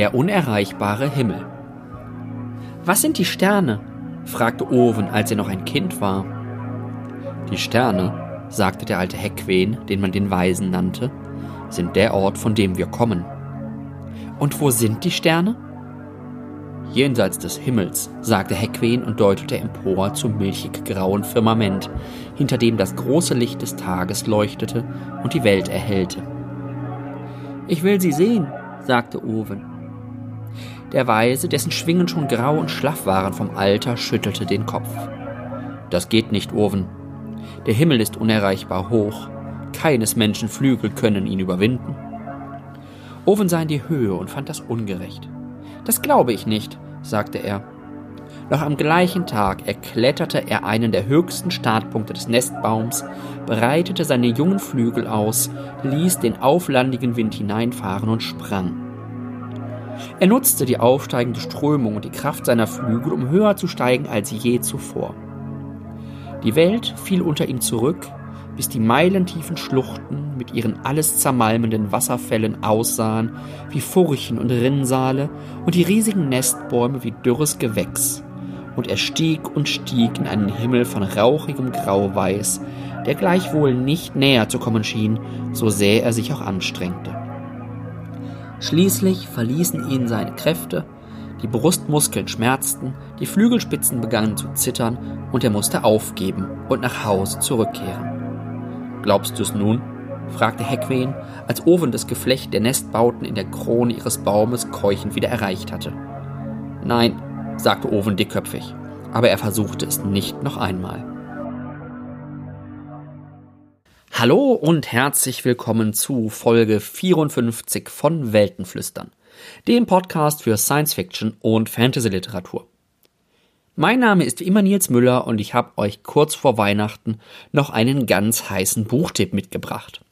Der unerreichbare Himmel. Was sind die Sterne? fragte Owen, als er noch ein Kind war. Die Sterne, sagte der alte Heckwen, den man den Weisen nannte, sind der Ort, von dem wir kommen. Und wo sind die Sterne? Jenseits des Himmels, sagte Heckwen und deutete empor zum milchig grauen Firmament, hinter dem das große Licht des Tages leuchtete und die Welt erhellte. Ich will sie sehen, sagte Owen. Der Weise, dessen Schwingen schon grau und schlaff waren vom Alter, schüttelte den Kopf. Das geht nicht, Owen. Der Himmel ist unerreichbar hoch. Keines Menschen Flügel können ihn überwinden. Owen sah in die Höhe und fand das ungerecht. Das glaube ich nicht, sagte er. Noch am gleichen Tag erkletterte er einen der höchsten Startpunkte des Nestbaums, breitete seine jungen Flügel aus, ließ den auflandigen Wind hineinfahren und sprang. Er nutzte die aufsteigende Strömung und die Kraft seiner Flügel, um höher zu steigen als je zuvor. Die Welt fiel unter ihm zurück, bis die meilentiefen Schluchten mit ihren alles zermalmenden Wasserfällen aussahen wie Furchen und Rinnsale und die riesigen Nestbäume wie dürres Gewächs. Und er stieg und stieg in einen Himmel von rauchigem Grauweiß, der gleichwohl nicht näher zu kommen schien, so sehr er sich auch anstrengte. Schließlich verließen ihn seine Kräfte, die Brustmuskeln schmerzten, die Flügelspitzen begannen zu zittern und er musste aufgeben und nach Hause zurückkehren. Glaubst du es nun? fragte Heckwen, als Owen das Geflecht der Nestbauten in der Krone ihres Baumes keuchend wieder erreicht hatte. Nein, sagte Owen dickköpfig, aber er versuchte es nicht noch einmal. Hallo und herzlich willkommen zu Folge 54 von Weltenflüstern, dem Podcast für Science Fiction und Fantasy Literatur. Mein Name ist wie immer Nils Müller und ich habe euch kurz vor Weihnachten noch einen ganz heißen Buchtipp mitgebracht.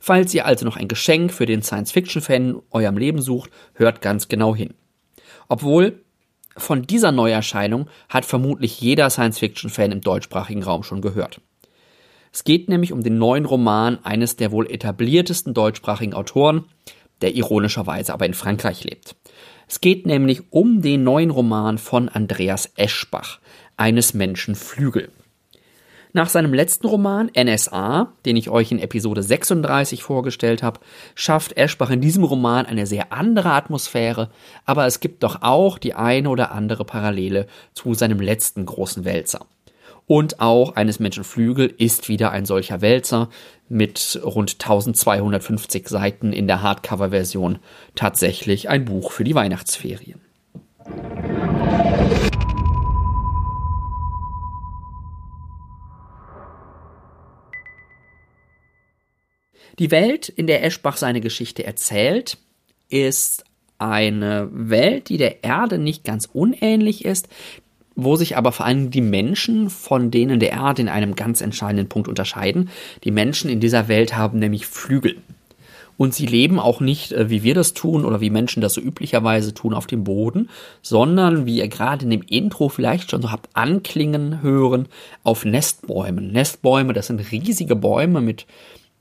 Falls ihr also noch ein Geschenk für den Science-Fiction-Fan in eurem Leben sucht, hört ganz genau hin. Obwohl, von dieser Neuerscheinung hat vermutlich jeder Science-Fiction-Fan im deutschsprachigen Raum schon gehört. Es geht nämlich um den neuen Roman eines der wohl etabliertesten deutschsprachigen Autoren, der ironischerweise aber in Frankreich lebt. Es geht nämlich um den neuen Roman von Andreas Eschbach, eines Menschen Flügel. Nach seinem letzten Roman NSA, den ich euch in Episode 36 vorgestellt habe, schafft Eschbach in diesem Roman eine sehr andere Atmosphäre, aber es gibt doch auch die eine oder andere Parallele zu seinem letzten großen Wälzer. Und auch eines Menschen Flügel ist wieder ein solcher Wälzer mit rund 1250 Seiten in der Hardcover-Version tatsächlich ein Buch für die Weihnachtsferien. Die Welt, in der Eschbach seine Geschichte erzählt, ist eine Welt, die der Erde nicht ganz unähnlich ist, wo sich aber vor allem die Menschen von denen der Erde in einem ganz entscheidenden Punkt unterscheiden. Die Menschen in dieser Welt haben nämlich Flügel. Und sie leben auch nicht, äh, wie wir das tun oder wie Menschen das so üblicherweise tun, auf dem Boden, sondern, wie ihr gerade in dem Intro vielleicht schon so habt anklingen hören, auf Nestbäumen. Nestbäume, das sind riesige Bäume mit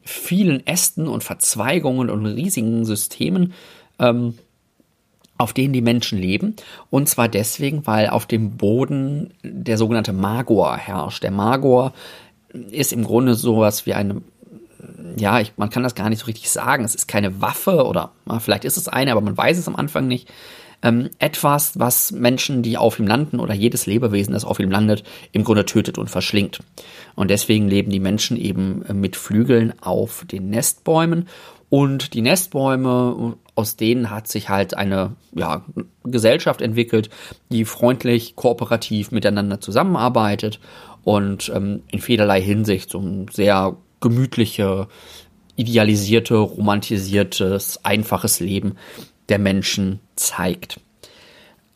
vielen Ästen und Verzweigungen und riesigen Systemen. Ähm, auf denen die Menschen leben. Und zwar deswegen, weil auf dem Boden der sogenannte Magor herrscht. Der Magor ist im Grunde sowas wie eine, ja, ich, man kann das gar nicht so richtig sagen. Es ist keine Waffe oder vielleicht ist es eine, aber man weiß es am Anfang nicht. Ähm, etwas, was Menschen, die auf ihm landen oder jedes Lebewesen, das auf ihm landet, im Grunde tötet und verschlingt. Und deswegen leben die Menschen eben mit Flügeln auf den Nestbäumen und die Nestbäume, aus denen hat sich halt eine ja, Gesellschaft entwickelt, die freundlich, kooperativ miteinander zusammenarbeitet und ähm, in vielerlei Hinsicht so ein sehr gemütliche, idealisierte, romantisiertes, einfaches Leben der Menschen zeigt.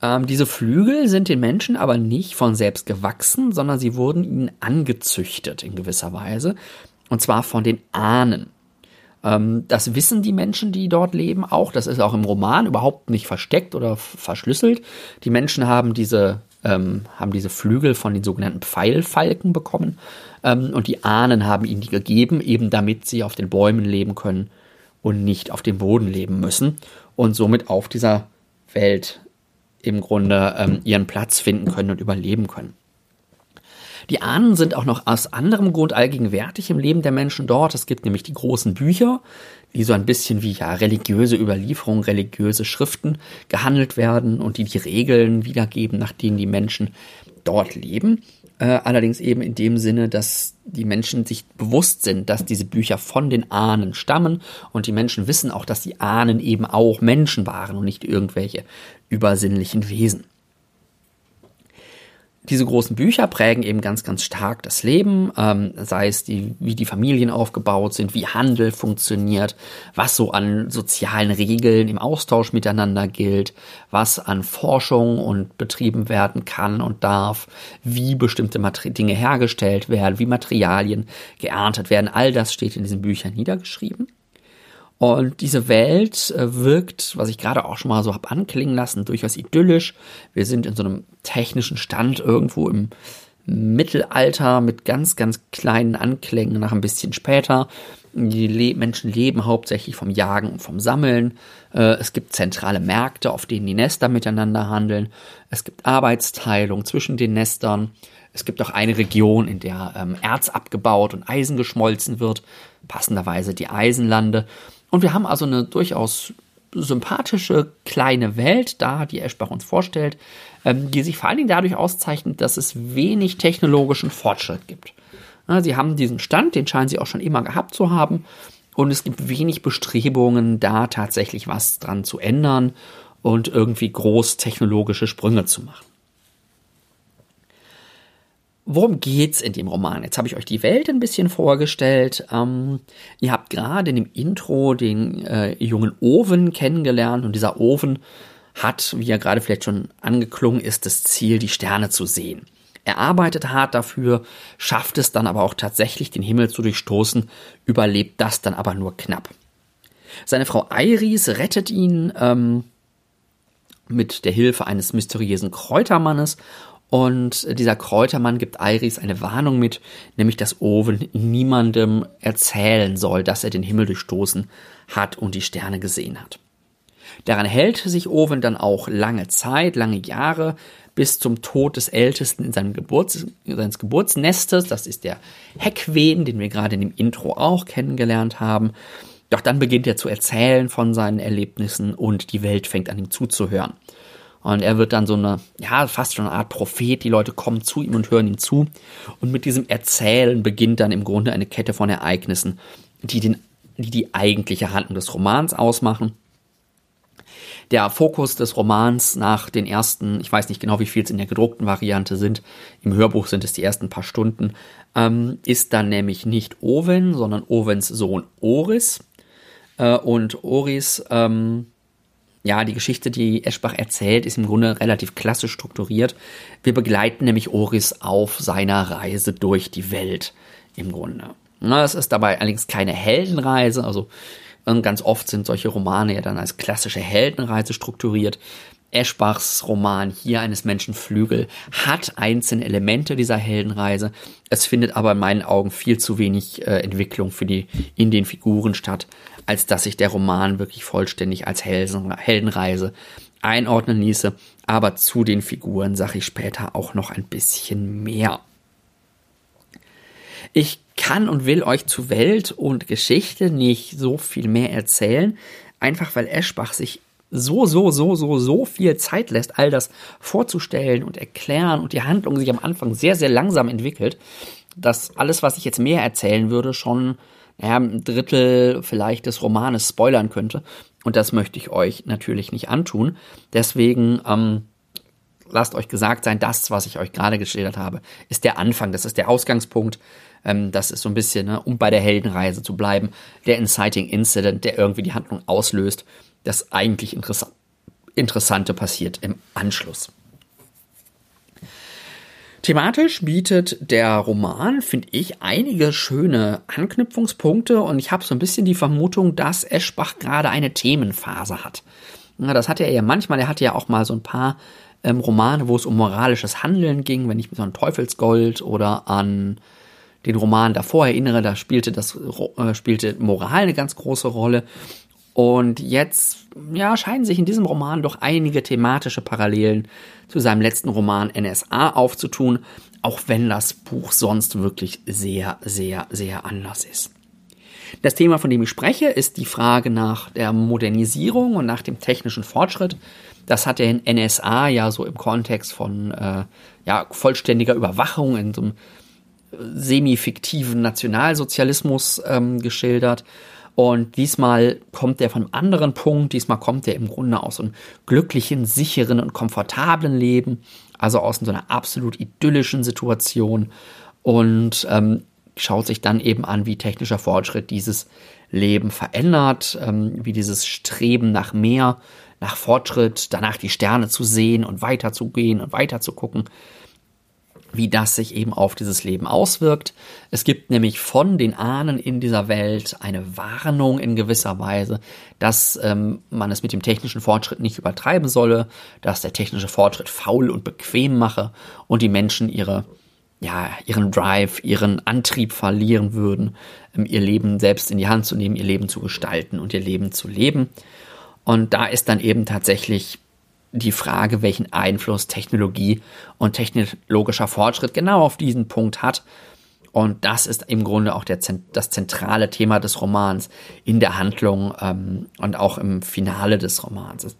Ähm, diese Flügel sind den Menschen aber nicht von selbst gewachsen, sondern sie wurden ihnen angezüchtet in gewisser Weise. Und zwar von den Ahnen. Ähm, das wissen die Menschen, die dort leben, auch. Das ist auch im Roman überhaupt nicht versteckt oder verschlüsselt. Die Menschen haben diese, ähm, haben diese Flügel von den sogenannten Pfeilfalken bekommen. Ähm, und die Ahnen haben ihnen die gegeben, eben damit sie auf den Bäumen leben können und nicht auf dem Boden leben müssen. und somit auf dieser Welt im Grunde ähm, ihren Platz finden können und überleben können. Die Ahnen sind auch noch aus anderem Grund allgegenwärtig im Leben der Menschen dort. Es gibt nämlich die großen Bücher, die so ein bisschen wie ja religiöse Überlieferungen, religiöse Schriften gehandelt werden und die die Regeln wiedergeben, nach denen die Menschen dort leben. Äh, allerdings eben in dem Sinne, dass die Menschen sich bewusst sind, dass diese Bücher von den Ahnen stammen und die Menschen wissen auch, dass die Ahnen eben auch Menschen waren und nicht irgendwelche übersinnlichen Wesen diese großen Bücher prägen eben ganz, ganz stark das Leben, ähm, sei es die, wie die Familien aufgebaut sind, wie Handel funktioniert, was so an sozialen Regeln im Austausch miteinander gilt, was an Forschung und betrieben werden kann und darf, wie bestimmte Mater Dinge hergestellt werden, wie Materialien geerntet werden. All das steht in diesen Büchern niedergeschrieben. Und diese Welt äh, wirkt, was ich gerade auch schon mal so habe anklingen lassen, durchaus idyllisch. Wir sind in so einem technischen Stand irgendwo im Mittelalter mit ganz, ganz kleinen Anklängen nach ein bisschen später. Die Le Menschen leben hauptsächlich vom Jagen und vom Sammeln. Äh, es gibt zentrale Märkte, auf denen die Nester miteinander handeln. Es gibt Arbeitsteilung zwischen den Nestern. Es gibt auch eine Region, in der ähm, Erz abgebaut und Eisen geschmolzen wird, passenderweise die Eisenlande. Und wir haben also eine durchaus sympathische kleine Welt da, die Eschbach uns vorstellt, ähm, die sich vor allen Dingen dadurch auszeichnet, dass es wenig technologischen Fortschritt gibt. sie haben diesen Stand, den scheinen sie auch schon immer gehabt zu haben. Und es gibt wenig Bestrebungen, da tatsächlich was dran zu ändern und irgendwie groß technologische Sprünge zu machen. Worum geht's in dem Roman? Jetzt habe ich euch die Welt ein bisschen vorgestellt. Ähm, ihr habt gerade in dem Intro den äh, jungen Owen kennengelernt und dieser Owen hat, wie er gerade vielleicht schon angeklungen ist, das Ziel, die Sterne zu sehen. Er arbeitet hart dafür, schafft es dann aber auch tatsächlich, den Himmel zu durchstoßen, überlebt das dann aber nur knapp. Seine Frau Iris rettet ihn ähm, mit der Hilfe eines mysteriösen Kräutermannes und dieser Kräutermann gibt Iris eine Warnung mit, nämlich dass Owen niemandem erzählen soll, dass er den Himmel durchstoßen hat und die Sterne gesehen hat. Daran hält sich Owen dann auch lange Zeit, lange Jahre, bis zum Tod des Ältesten in seinem Geburts, seines Geburtsnestes. Das ist der Heckwehen, den wir gerade in dem Intro auch kennengelernt haben. Doch dann beginnt er zu erzählen von seinen Erlebnissen und die Welt fängt an ihm zuzuhören. Und er wird dann so eine, ja, fast schon eine Art Prophet. Die Leute kommen zu ihm und hören ihm zu. Und mit diesem Erzählen beginnt dann im Grunde eine Kette von Ereignissen, die den, die, die eigentliche Handlung des Romans ausmachen. Der Fokus des Romans nach den ersten, ich weiß nicht genau, wie viel es in der gedruckten Variante sind, im Hörbuch sind es die ersten paar Stunden, ähm, ist dann nämlich nicht Owen, sondern Owens Sohn Oris. Äh, und Oris ähm, ja, die Geschichte, die Eschbach erzählt, ist im Grunde relativ klassisch strukturiert. Wir begleiten nämlich Oris auf seiner Reise durch die Welt im Grunde. Es ist dabei allerdings keine Heldenreise, also ganz oft sind solche Romane ja dann als klassische Heldenreise strukturiert. Eschbachs Roman hier eines Menschen Flügel hat einzelne Elemente dieser Heldenreise. Es findet aber in meinen Augen viel zu wenig äh, Entwicklung für die in den Figuren statt, als dass sich der Roman wirklich vollständig als Heldenreise einordnen ließe. Aber zu den Figuren sage ich später auch noch ein bisschen mehr. Ich kann und will euch zu Welt und Geschichte nicht so viel mehr erzählen, einfach weil Eschbach sich so, so, so, so, so viel Zeit lässt, all das vorzustellen und erklären und die Handlung sich am Anfang sehr, sehr langsam entwickelt, dass alles, was ich jetzt mehr erzählen würde, schon naja, ein Drittel vielleicht des Romanes spoilern könnte. Und das möchte ich euch natürlich nicht antun. Deswegen ähm, lasst euch gesagt sein, das, was ich euch gerade geschildert habe, ist der Anfang, das ist der Ausgangspunkt. Ähm, das ist so ein bisschen, ne, um bei der Heldenreise zu bleiben, der Inciting Incident, der irgendwie die Handlung auslöst. Das eigentlich Interess Interessante passiert im Anschluss. Thematisch bietet der Roman, finde ich, einige schöne Anknüpfungspunkte und ich habe so ein bisschen die Vermutung, dass Eschbach gerade eine Themenphase hat. Ja, das hatte er ja manchmal, er hatte ja auch mal so ein paar ähm, Romane, wo es um moralisches Handeln ging, wenn ich mich so an Teufelsgold oder an den Roman davor erinnere, da spielte das äh, spielte Moral eine ganz große Rolle. Und jetzt, ja, scheinen sich in diesem Roman doch einige thematische Parallelen zu seinem letzten Roman NSA aufzutun, auch wenn das Buch sonst wirklich sehr, sehr, sehr anders ist. Das Thema, von dem ich spreche, ist die Frage nach der Modernisierung und nach dem technischen Fortschritt. Das hat der NSA ja so im Kontext von äh, ja, vollständiger Überwachung in so einem semi-fiktiven Nationalsozialismus ähm, geschildert. Und diesmal kommt er von einem anderen Punkt. Diesmal kommt er im Grunde aus einem glücklichen, sicheren und komfortablen Leben. Also aus so einer absolut idyllischen Situation. Und ähm, schaut sich dann eben an, wie technischer Fortschritt dieses Leben verändert, ähm, wie dieses Streben nach mehr, nach Fortschritt, danach die Sterne zu sehen und weiterzugehen und weiter zu gucken, wie das sich eben auf dieses Leben auswirkt. Es gibt nämlich von den Ahnen in dieser Welt eine Warnung in gewisser Weise, dass ähm, man es mit dem technischen Fortschritt nicht übertreiben solle, dass der technische Fortschritt faul und bequem mache und die Menschen ihre ja, ihren Drive, ihren Antrieb verlieren würden, ähm, ihr Leben selbst in die Hand zu nehmen, ihr Leben zu gestalten und ihr Leben zu leben. Und da ist dann eben tatsächlich die Frage, welchen Einfluss Technologie und technologischer Fortschritt genau auf diesen Punkt hat. Und das ist im Grunde auch der, das zentrale Thema des Romans in der Handlung ähm, und auch im Finale des Romans.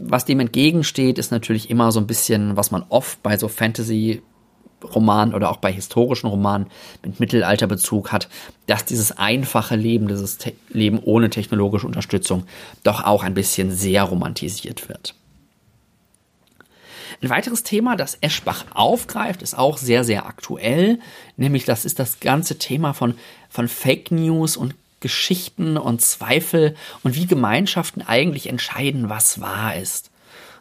Was dem entgegensteht, ist natürlich immer so ein bisschen, was man oft bei so Fantasy Romanen oder auch bei historischen Romanen mit Mittelalterbezug hat, dass dieses einfache Leben, dieses Te Leben ohne technologische Unterstützung doch auch ein bisschen sehr romantisiert wird. Ein weiteres Thema, das Eschbach aufgreift, ist auch sehr, sehr aktuell, nämlich das ist das ganze Thema von, von Fake News und Geschichten und Zweifel und wie Gemeinschaften eigentlich entscheiden, was wahr ist.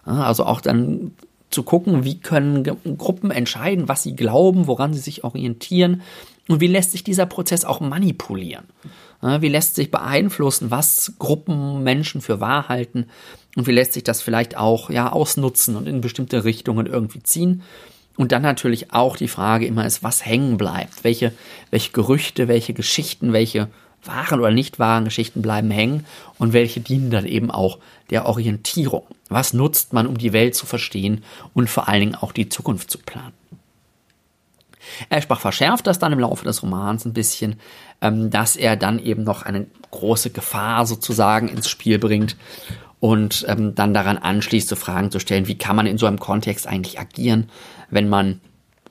Also auch dann zu gucken, wie können Gruppen entscheiden, was sie glauben, woran sie sich orientieren und wie lässt sich dieser Prozess auch manipulieren. Wie lässt sich beeinflussen, was Gruppen Menschen für wahr halten und wie lässt sich das vielleicht auch ja ausnutzen und in bestimmte Richtungen irgendwie ziehen. Und dann natürlich auch die Frage immer ist, was hängen bleibt, welche, welche Gerüchte, welche Geschichten, welche wahren oder nicht wahren Geschichten bleiben hängen und welche dienen dann eben auch der Orientierung. Was nutzt man, um die Welt zu verstehen und vor allen Dingen auch die Zukunft zu planen? Eschbach verschärft das dann im Laufe des Romans ein bisschen, ähm, dass er dann eben noch eine große Gefahr sozusagen ins Spiel bringt und ähm, dann daran anschließt, so Fragen zu stellen, wie kann man in so einem Kontext eigentlich agieren, wenn man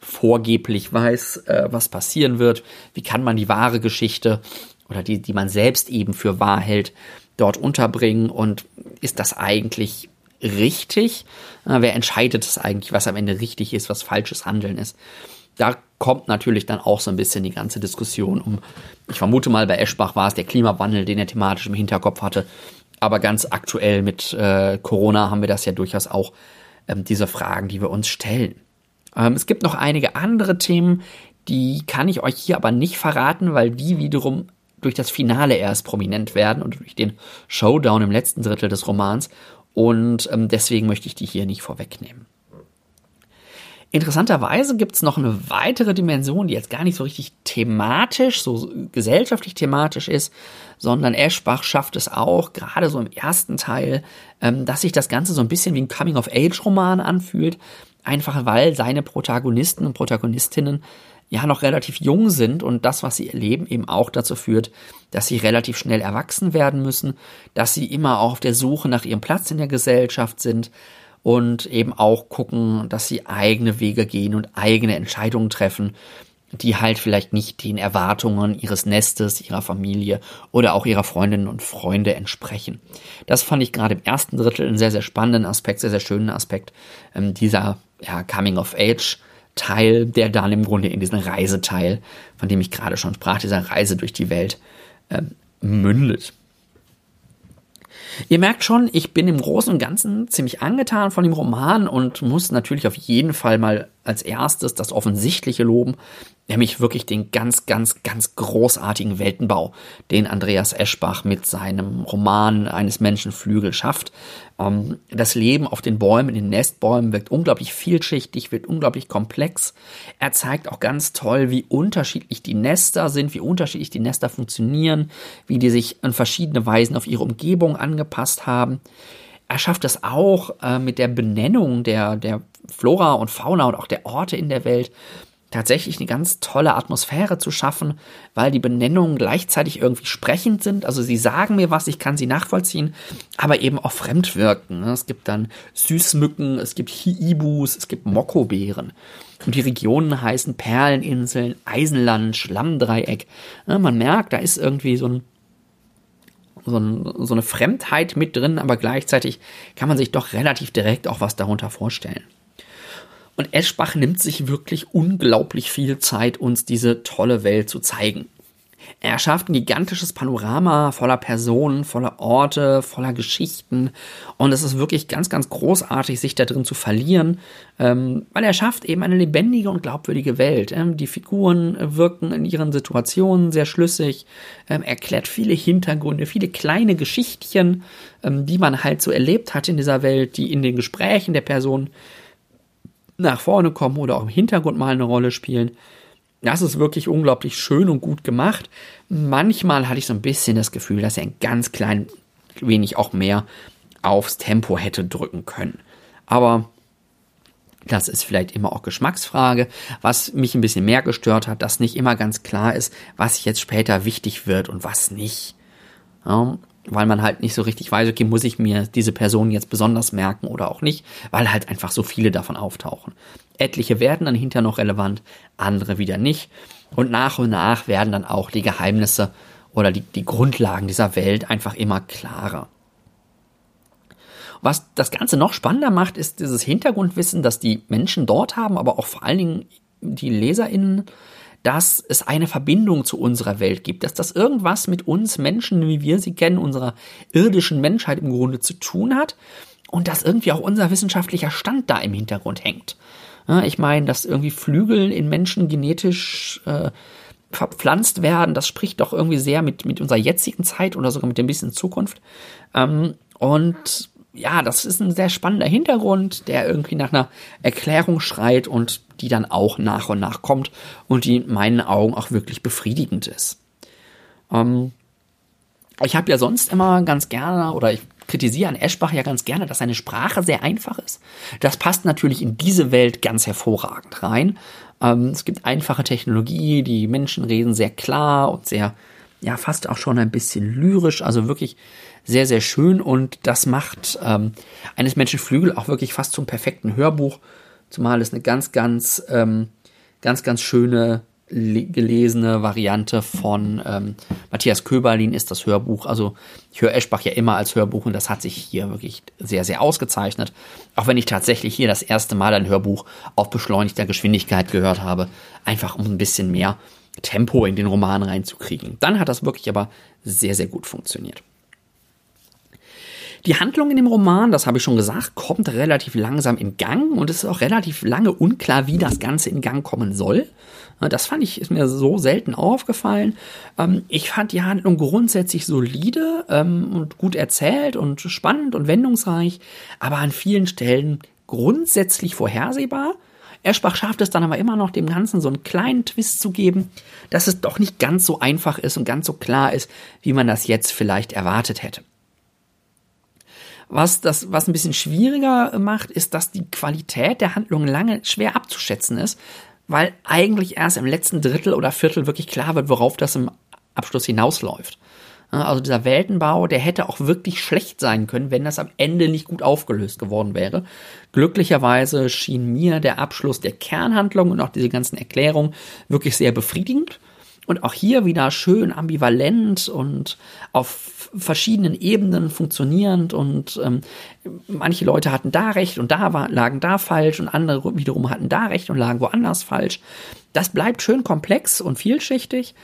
vorgeblich weiß, äh, was passieren wird, wie kann man die wahre Geschichte oder die, die man selbst eben für wahr hält, dort unterbringen und ist das eigentlich richtig? Äh, wer entscheidet es eigentlich, was am Ende richtig ist, was falsches Handeln ist? Da kommt natürlich dann auch so ein bisschen die ganze Diskussion um, ich vermute mal, bei Eschbach war es der Klimawandel, den er thematisch im Hinterkopf hatte. Aber ganz aktuell mit äh, Corona haben wir das ja durchaus auch, ähm, diese Fragen, die wir uns stellen. Ähm, es gibt noch einige andere Themen, die kann ich euch hier aber nicht verraten, weil die wiederum durch das Finale erst prominent werden und durch den Showdown im letzten Drittel des Romans. Und ähm, deswegen möchte ich die hier nicht vorwegnehmen. Interessanterweise gibt es noch eine weitere Dimension, die jetzt gar nicht so richtig thematisch, so gesellschaftlich thematisch ist, sondern Eschbach schafft es auch, gerade so im ersten Teil, ähm, dass sich das Ganze so ein bisschen wie ein Coming-of-Age-Roman anfühlt, einfach weil seine Protagonisten und Protagonistinnen ja noch relativ jung sind und das, was sie erleben, eben auch dazu führt, dass sie relativ schnell erwachsen werden müssen, dass sie immer auch auf der Suche nach ihrem Platz in der Gesellschaft sind und eben auch gucken, dass sie eigene Wege gehen und eigene Entscheidungen treffen, die halt vielleicht nicht den Erwartungen ihres Nestes, ihrer Familie oder auch ihrer Freundinnen und Freunde entsprechen. Das fand ich gerade im ersten Drittel einen sehr, sehr spannenden Aspekt, sehr, sehr schönen Aspekt ähm, dieser ja, Coming of Age Teil, der dann im Grunde in diesen Reiseteil, von dem ich gerade schon sprach, dieser Reise durch die Welt, ähm, mündet. Ihr merkt schon, ich bin im Großen und Ganzen ziemlich angetan von dem Roman und muss natürlich auf jeden Fall mal als erstes das Offensichtliche loben, nämlich wirklich den ganz, ganz, ganz großartigen Weltenbau, den Andreas Eschbach mit seinem Roman eines Menschenflügel schafft. Ähm, das Leben auf den Bäumen, in den Nestbäumen wirkt unglaublich vielschichtig, wird unglaublich komplex. Er zeigt auch ganz toll, wie unterschiedlich die Nester sind, wie unterschiedlich die Nester funktionieren, wie die sich in verschiedene Weisen auf ihre Umgebung angepasst haben. Er schafft es auch äh, mit der Benennung der, der Flora und Fauna und auch der Orte in der Welt tatsächlich eine ganz tolle Atmosphäre zu schaffen, weil die Benennungen gleichzeitig irgendwie sprechend sind. Also sie sagen mir was, ich kann sie nachvollziehen, aber eben auch fremd wirken. Ne? Es gibt dann Süßmücken, es gibt Hiibus, es gibt Mokobären. Und die Regionen heißen Perleninseln, Eisenland, Schlammdreieck. Ne? Man merkt, da ist irgendwie so ein so, ein, so eine Fremdheit mit drin, aber gleichzeitig kann man sich doch relativ direkt auch was darunter vorstellen. Und Eschbach nimmt sich wirklich unglaublich viel Zeit, uns diese tolle Welt zu zeigen. Er schafft ein gigantisches Panorama voller Personen, voller Orte, voller Geschichten. Und es ist wirklich ganz, ganz großartig, sich da drin zu verlieren, ähm, weil er schafft eben eine lebendige und glaubwürdige Welt. Ähm, die Figuren wirken in ihren Situationen sehr schlüssig, ähm, erklärt viele Hintergründe, viele kleine Geschichtchen, ähm, die man halt so erlebt hat in dieser Welt, die in den Gesprächen der Person nach vorne kommen oder auch im Hintergrund mal eine Rolle spielen. Das ist wirklich unglaublich schön und gut gemacht. Manchmal hatte ich so ein bisschen das Gefühl, dass er ein ganz klein wenig auch mehr aufs Tempo hätte drücken können. Aber das ist vielleicht immer auch Geschmacksfrage. Was mich ein bisschen mehr gestört hat, dass nicht immer ganz klar ist, was jetzt später wichtig wird und was nicht. Ja, weil man halt nicht so richtig weiß, okay, muss ich mir diese Person jetzt besonders merken oder auch nicht, weil halt einfach so viele davon auftauchen. Etliche werden dann hinterher noch relevant, andere wieder nicht. Und nach und nach werden dann auch die Geheimnisse oder die, die Grundlagen dieser Welt einfach immer klarer. Was das Ganze noch spannender macht, ist dieses Hintergrundwissen, das die Menschen dort haben, aber auch vor allen Dingen die LeserInnen, dass es eine Verbindung zu unserer Welt gibt, dass das irgendwas mit uns Menschen, wie wir sie kennen, unserer irdischen Menschheit im Grunde zu tun hat und dass irgendwie auch unser wissenschaftlicher Stand da im Hintergrund hängt. ich meine, dass irgendwie Flügel in Menschen genetisch äh, verpflanzt werden, das spricht doch irgendwie sehr mit, mit unserer jetzigen Zeit oder sogar mit dem bisschen Zukunft. Ähm, und ja, das ist ein sehr spannender Hintergrund, der irgendwie nach einer Erklärung schreit und die dann auch nach und nach kommt und die in meinen Augen auch wirklich befriedigend ist. Ähm, ich habe ja sonst immer ganz gerne oder ich kritisiere an Eschbach ja ganz gerne, dass seine Sprache sehr einfach ist. Das passt natürlich in diese Welt ganz hervorragend rein. Ähm, es gibt einfache Technologie, die Menschen reden sehr klar und sehr, ja, fast auch schon ein bisschen lyrisch, also wirklich sehr, sehr schön und das macht ähm, eines Menschen Flügel auch wirklich fast zum perfekten Hörbuch, zumal es eine ganz, ganz, ähm, ganz, ganz schöne gelesene Variante von ähm, Matthias Köberlin ist das Hörbuch. Also ich höre Eschbach ja immer als Hörbuch und das hat sich hier wirklich sehr, sehr ausgezeichnet. Auch wenn ich tatsächlich hier das erste Mal ein Hörbuch auf beschleunigter Geschwindigkeit gehört habe, einfach um ein bisschen mehr Tempo in den Roman reinzukriegen. Dann hat das wirklich aber sehr, sehr gut funktioniert. Die Handlung in dem Roman, das habe ich schon gesagt, kommt relativ langsam in Gang und es ist auch relativ lange unklar, wie das Ganze in Gang kommen soll. Das fand ich, ist mir so selten aufgefallen. Ähm, ich fand die Handlung grundsätzlich solide ähm, und gut erzählt und spannend und wendungsreich, aber an vielen Stellen grundsätzlich vorhersehbar. Eschbach schafft es dann aber immer noch, dem Ganzen so einen kleinen Twist zu geben, dass es doch nicht ganz so einfach ist und ganz so klar ist, wie man das jetzt vielleicht erwartet hätte. Was das, was ein bisschen schwieriger macht, ist, dass die Qualität der Handlung lange schwer abzuschätzen ist, weil eigentlich erst im letzten Drittel oder Viertel wirklich klar wird, worauf das im Abschluss hinausläuft. Also dieser Weltenbau, der hätte auch wirklich schlecht sein können, wenn das am Ende nicht gut aufgelöst geworden wäre. Glücklicherweise schien mir der Abschluss der Kernhandlung und auch diese ganzen Erklärungen wirklich sehr befriedigend. Und auch hier wieder schön ambivalent und auf verschiedenen Ebenen funktionierend und ähm, manche Leute hatten da recht und da war, lagen da falsch und andere wiederum hatten da recht und lagen woanders falsch. Das bleibt schön komplex und vielschichtig.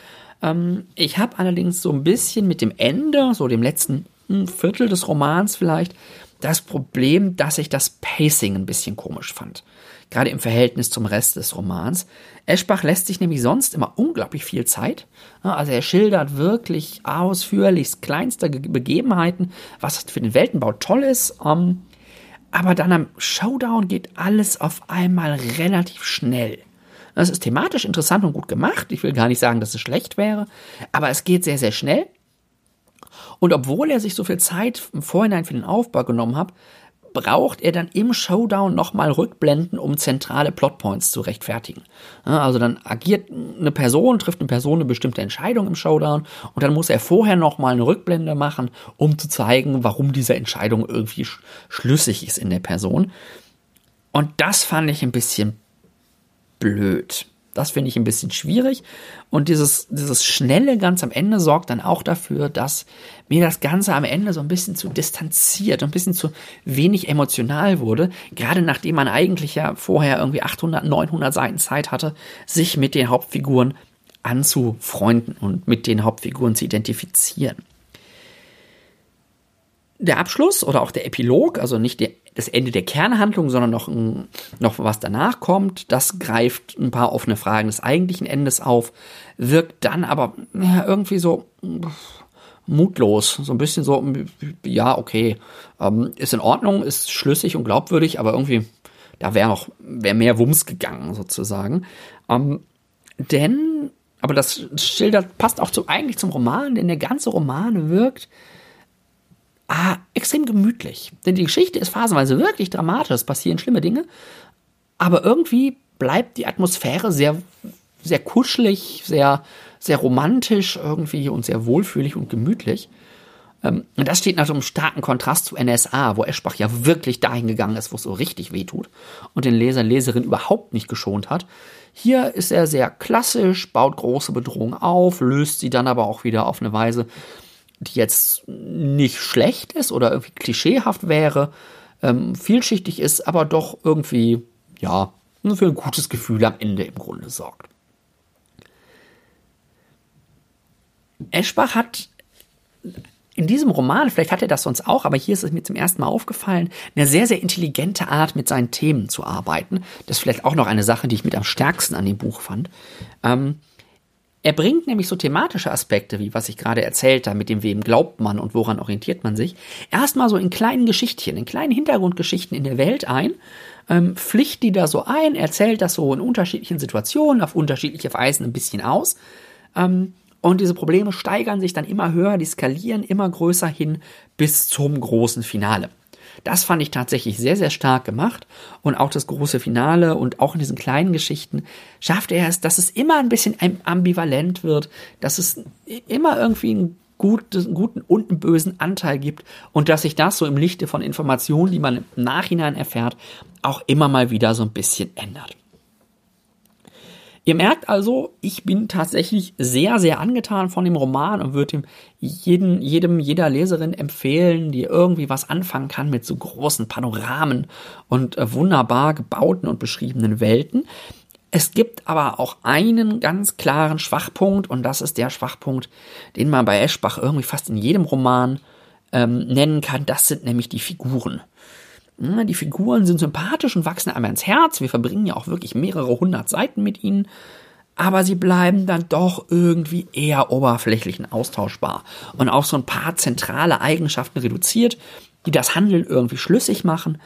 Ähm, ich habe allerdings so ein bisschen mit dem Ende, so dem letzten ersten Viertel des Romans vielleicht das Problem, dass ich das Pacing ein bisschen komisch fand. Gerade im Verhältnis zum Rest des Romans. Eschbach lässt sich nämlich sonst immer unglaublich viel Zeit. Also er schildert wirklich ausführlichst kleinste Begebenheiten, was für den Weltenbau toll ist. Ähm, aber dann am Showdown geht alles auf einmal relativ schnell. Das ist thematisch interessant und gut gemacht. Ich will gar nicht sagen, dass es schlecht wäre, aber es geht sehr, sehr schnell. Und obwohl er sich so viel Zeit im Vorhinein für den Aufbau genommen hat, braucht er dann im Showdown nochmal Rückblenden, um zentrale Plotpoints zu rechtfertigen. Also dann agiert eine Person, trifft eine Person eine bestimmte Entscheidung im Showdown und dann muss er vorher nochmal eine Rückblende machen, um zu zeigen, warum diese Entscheidung irgendwie schlüssig ist in der Person. Und das fand ich ein bisschen blöd. Das finde ich ein bisschen schwierig. Und dieses, dieses Schnelle ganz am Ende sorgt dann auch dafür, dass mir das Ganze am Ende so ein bisschen zu distanziert, ein bisschen zu wenig emotional wurde. Gerade nachdem man eigentlich ja vorher irgendwie 800, 900 Seiten Zeit hatte, sich mit den Hauptfiguren anzufreunden und mit den Hauptfiguren zu identifizieren. Der Abschluss oder auch der Epilog, also nicht der das Ende der Kernhandlung, sondern noch, noch was danach kommt. Das greift ein paar offene Fragen des eigentlichen Endes auf, wirkt dann aber ja, irgendwie so mutlos, so ein bisschen so, ja, okay, ähm, ist in Ordnung, ist schlüssig und glaubwürdig, aber irgendwie, da wäre noch, wäre mehr Wumms gegangen, sozusagen. Ähm, denn, aber das schildert, passt auch zu, eigentlich zum Roman, denn der ganze Roman wirkt ah, extrem gemütlich. Denn die Geschichte ist phasenweise wirklich dramatisch, es passieren schlimme Dinge, aber irgendwie bleibt die Atmosphäre sehr, sehr kuschelig, sehr, sehr romantisch irgendwie und sehr wohlfühlig und gemütlich. Ähm, und das steht nach einem starken Kontrast zu NSA, wo Eschbach ja wirklich dahin gegangen ist, wo es so richtig weh tut und den Leser, Leserin überhaupt nicht geschont hat. Hier ist er sehr klassisch, baut große Bedrohungen auf, löst sie dann aber auch wieder auf eine Weise, die jetzt nicht schlecht ist oder irgendwie klischeehaft wäre, ähm, vielschichtig ist, aber doch irgendwie, ja, für ein gutes Gefühl am Ende im Grunde sorgt. Eschbach hat in diesem Roman, vielleicht hat er das sonst auch, aber hier ist es mir zum ersten Mal aufgefallen, eine sehr, sehr intelligente Art, mit seinen Themen zu arbeiten. Das ist vielleicht auch noch eine Sache, die ich mit am stärksten an dem Buch fand. Ähm, er bringt nämlich so thematische Aspekte, wie was ich gerade erzählt habe, mit dem wem glaubt man und woran orientiert man sich, erstmal so in kleinen Geschichtchen, in kleinen Hintergrundgeschichten in der Welt ein, ähm, pflicht die da so ein, erzählt das so in unterschiedlichen Situationen, auf unterschiedliche Weisen ein bisschen aus. Ähm, und diese Probleme steigern sich dann immer höher, die skalieren immer größer hin bis zum großen Finale. Das fand ich tatsächlich sehr, sehr stark gemacht. Und auch das große Finale und auch in diesen kleinen Geschichten schafft er es, dass es immer ein bisschen ambivalent wird, dass es immer irgendwie einen guten, guten und einen bösen Anteil gibt und dass sich das so im Lichte von Informationen, die man im Nachhinein erfährt, auch immer mal wieder so ein bisschen ändert. Ihr merkt also, ich bin tatsächlich sehr, sehr angetan von dem Roman und würde ihm jeden, jedem, jeder Leserin empfehlen, die irgendwie was anfangen kann mit so großen Panoramen und äh, wunderbar gebauten und beschriebenen Welten. Es gibt aber auch einen ganz klaren Schwachpunkt und das ist der Schwachpunkt, den man bei Eschbach irgendwie fast in jedem Roman ähm, nennen kann. Das sind nämlich die Figuren. Die Figuren sind sympathisch und wachsen einmal ins Herz. Wir verbringen ja auch wirklich mehrere hundert Seiten mit ihnen. Aber sie bleiben dann doch irgendwie eher oberflächlich und austauschbar. Und auf so ein paar zentrale Eigenschaften reduziert, die das Handeln irgendwie schlüssig machen.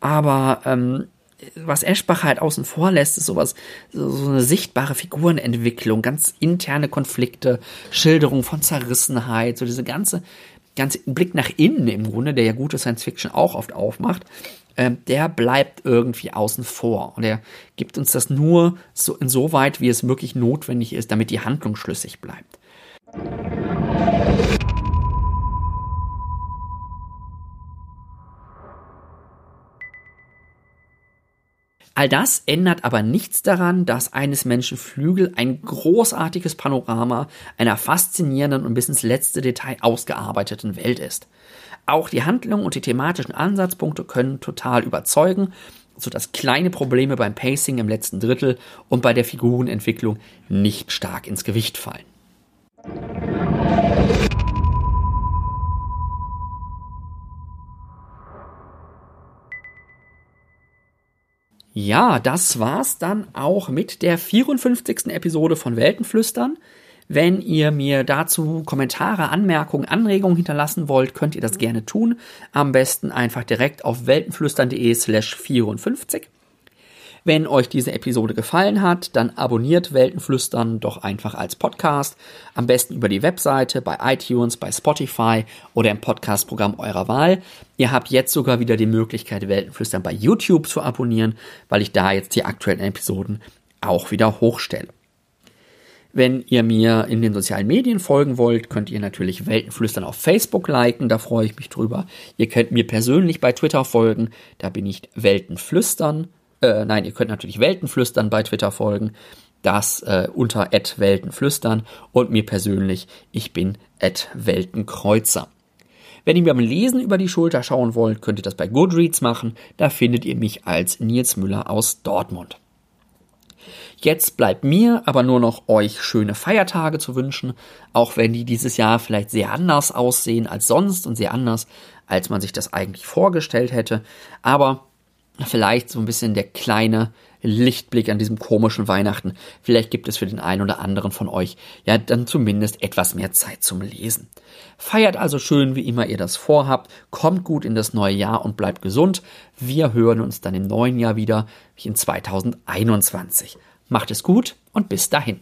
Aber ähm, was Eschbach halt außen vor lässt, ist sowas, so, so eine sichtbare Figurenentwicklung, ganz interne Konflikte, Schilderung von Zerrissenheit, so diese ganze ganz Blick nach innen im Grunde, der ja gute Science Fiction auch oft aufmacht, äh, der bleibt irgendwie außen vor. Und er gibt uns das nur so insoweit, wie es wirklich notwendig ist, damit die Handlung schlüssig bleibt. All das ändert aber nichts daran, dass eines Menschen Flügel ein großartiges Panorama einer faszinierenden und bis ins letzte Detail ausgearbeiteten Welt ist. Auch die Handlung und die thematischen Ansatzpunkte können total überzeugen, sodass kleine Probleme beim Pacing im letzten Drittel und bei der Figurenentwicklung nicht stark ins Gewicht fallen. Ja, das war's dann auch mit der 54. Episode von Weltenflüstern. Wenn ihr mir dazu Kommentare, Anmerkungen, Anregungen hinterlassen wollt, könnt ihr das gerne tun. Am besten einfach direkt auf weltenflüstern.de slash 54. Wenn euch diese Episode gefallen hat, dann abonniert Weltenflüstern doch einfach als Podcast. Am besten über die Webseite, bei iTunes, bei Spotify oder im Podcastprogramm eurer Wahl. Ihr habt jetzt sogar wieder die Möglichkeit, Weltenflüstern bei YouTube zu abonnieren, weil ich da jetzt die aktuellen Episoden auch wieder hochstelle. Wenn ihr mir in den sozialen Medien folgen wollt, könnt ihr natürlich Weltenflüstern auf Facebook liken, da freue ich mich drüber. Ihr könnt mir persönlich bei Twitter folgen, da bin ich Weltenflüstern. Äh, nein, ihr könnt natürlich Weltenflüstern bei Twitter folgen. Das äh, unter Weltenflüstern und mir persönlich, ich bin Weltenkreuzer. Wenn ihr mir beim Lesen über die Schulter schauen wollt, könnt ihr das bei Goodreads machen. Da findet ihr mich als Nils Müller aus Dortmund. Jetzt bleibt mir aber nur noch euch schöne Feiertage zu wünschen, auch wenn die dieses Jahr vielleicht sehr anders aussehen als sonst und sehr anders, als man sich das eigentlich vorgestellt hätte. Aber vielleicht so ein bisschen der kleine Lichtblick an diesem komischen Weihnachten. Vielleicht gibt es für den einen oder anderen von euch ja dann zumindest etwas mehr Zeit zum Lesen. Feiert also schön, wie immer ihr das vorhabt, kommt gut in das neue Jahr und bleibt gesund. Wir hören uns dann im neuen Jahr wieder, wie in 2021. Macht es gut und bis dahin.